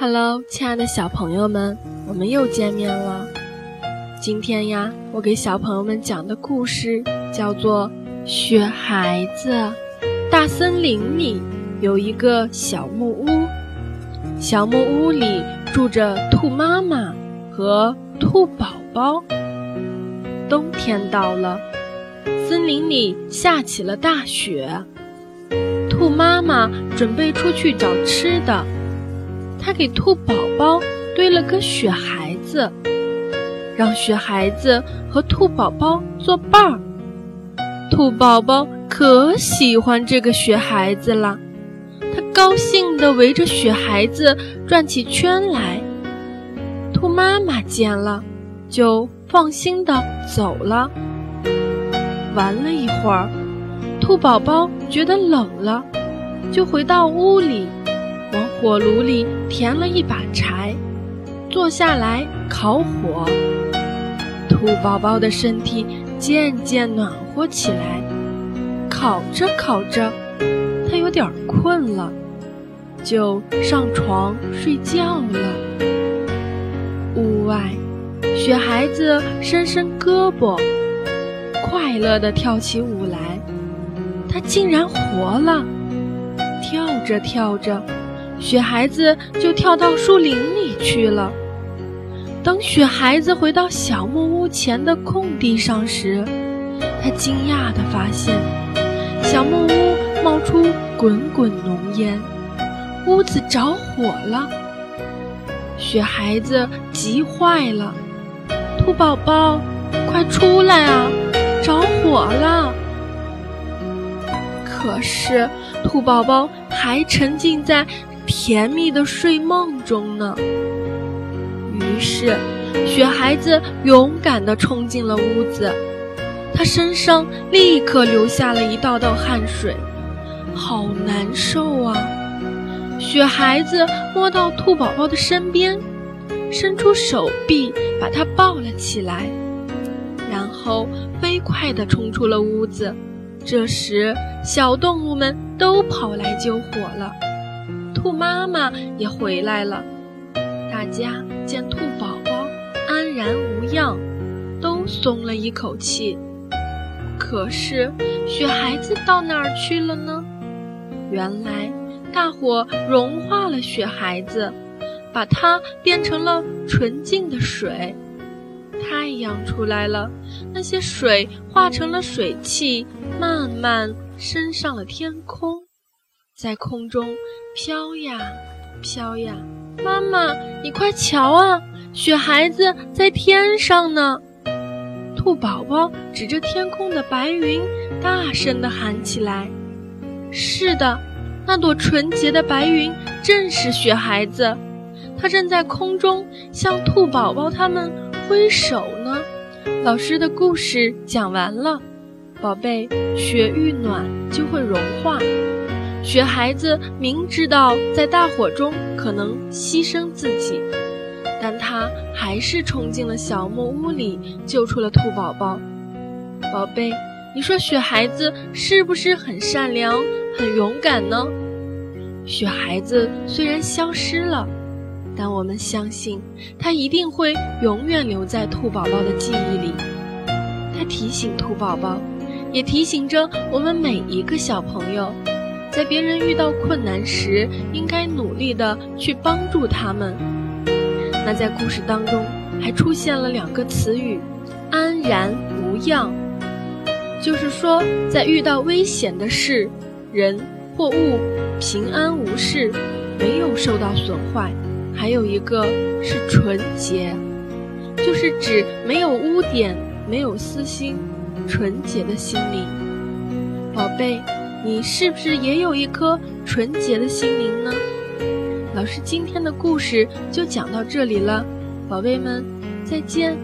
Hello，亲爱的小朋友们，我们又见面了。今天呀，我给小朋友们讲的故事叫做《雪孩子》。大森林里有一个小木屋，小木屋里住着兔妈妈和兔宝宝。冬天到了，森林里下起了大雪。兔妈妈准备出去找吃的。他给兔宝宝堆了个雪孩子，让雪孩子和兔宝宝作伴儿。兔宝宝可喜欢这个雪孩子了，他高兴地围着雪孩子转起圈来。兔妈妈见了，就放心地走了。玩了一会儿，兔宝宝觉得冷了，就回到屋里。往火炉里填了一把柴，坐下来烤火。兔宝宝的身体渐渐暖和起来，烤着烤着，他有点困了，就上床睡觉了。屋外，雪孩子伸伸胳膊，快乐地跳起舞来。他竟然活了，跳着跳着。雪孩子就跳到树林里去了。等雪孩子回到小木屋前的空地上时，他惊讶地发现，小木屋冒出滚滚浓烟，屋子着火了。雪孩子急坏了：“兔宝宝，快出来啊！着火了！”可是兔宝宝还沉浸在。甜蜜的睡梦中呢。于是，雪孩子勇敢地冲进了屋子，他身上立刻流下了一道道汗水，好难受啊！雪孩子摸到兔宝宝的身边，伸出手臂把他抱了起来，然后飞快地冲出了屋子。这时，小动物们都跑来救火了。兔妈妈也回来了，大家见兔宝宝安然无恙，都松了一口气。可是雪孩子到哪儿去了呢？原来大火融化了雪孩子，把它变成了纯净的水。太阳出来了，那些水化成了水汽，慢慢升上了天空。在空中飘呀飘呀，妈妈，你快瞧啊，雪孩子在天上呢！兔宝宝指着天空的白云，大声地喊起来：“是的，那朵纯洁的白云正是雪孩子，它正在空中向兔宝宝他们挥手呢。”老师的故事讲完了，宝贝，雪遇暖就会融化。雪孩子明知道在大火中可能牺牲自己，但他还是冲进了小木屋里，救出了兔宝宝。宝贝，你说雪孩子是不是很善良、很勇敢呢？雪孩子虽然消失了，但我们相信他一定会永远留在兔宝宝的记忆里。他提醒兔宝宝，也提醒着我们每一个小朋友。在别人遇到困难时，应该努力的去帮助他们。那在故事当中还出现了两个词语：安然无恙，就是说在遇到危险的事、人或物，平安无事，没有受到损坏。还有一个是纯洁，就是指没有污点、没有私心、纯洁的心灵。宝贝。你是不是也有一颗纯洁的心灵呢？老师今天的故事就讲到这里了，宝贝们再见。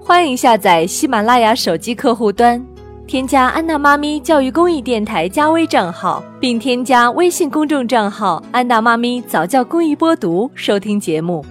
欢迎下载喜马拉雅手机客户端，添加安娜妈咪教育公益电台加微账号，并添加微信公众账号“安娜妈咪早教公益播读”收听节目。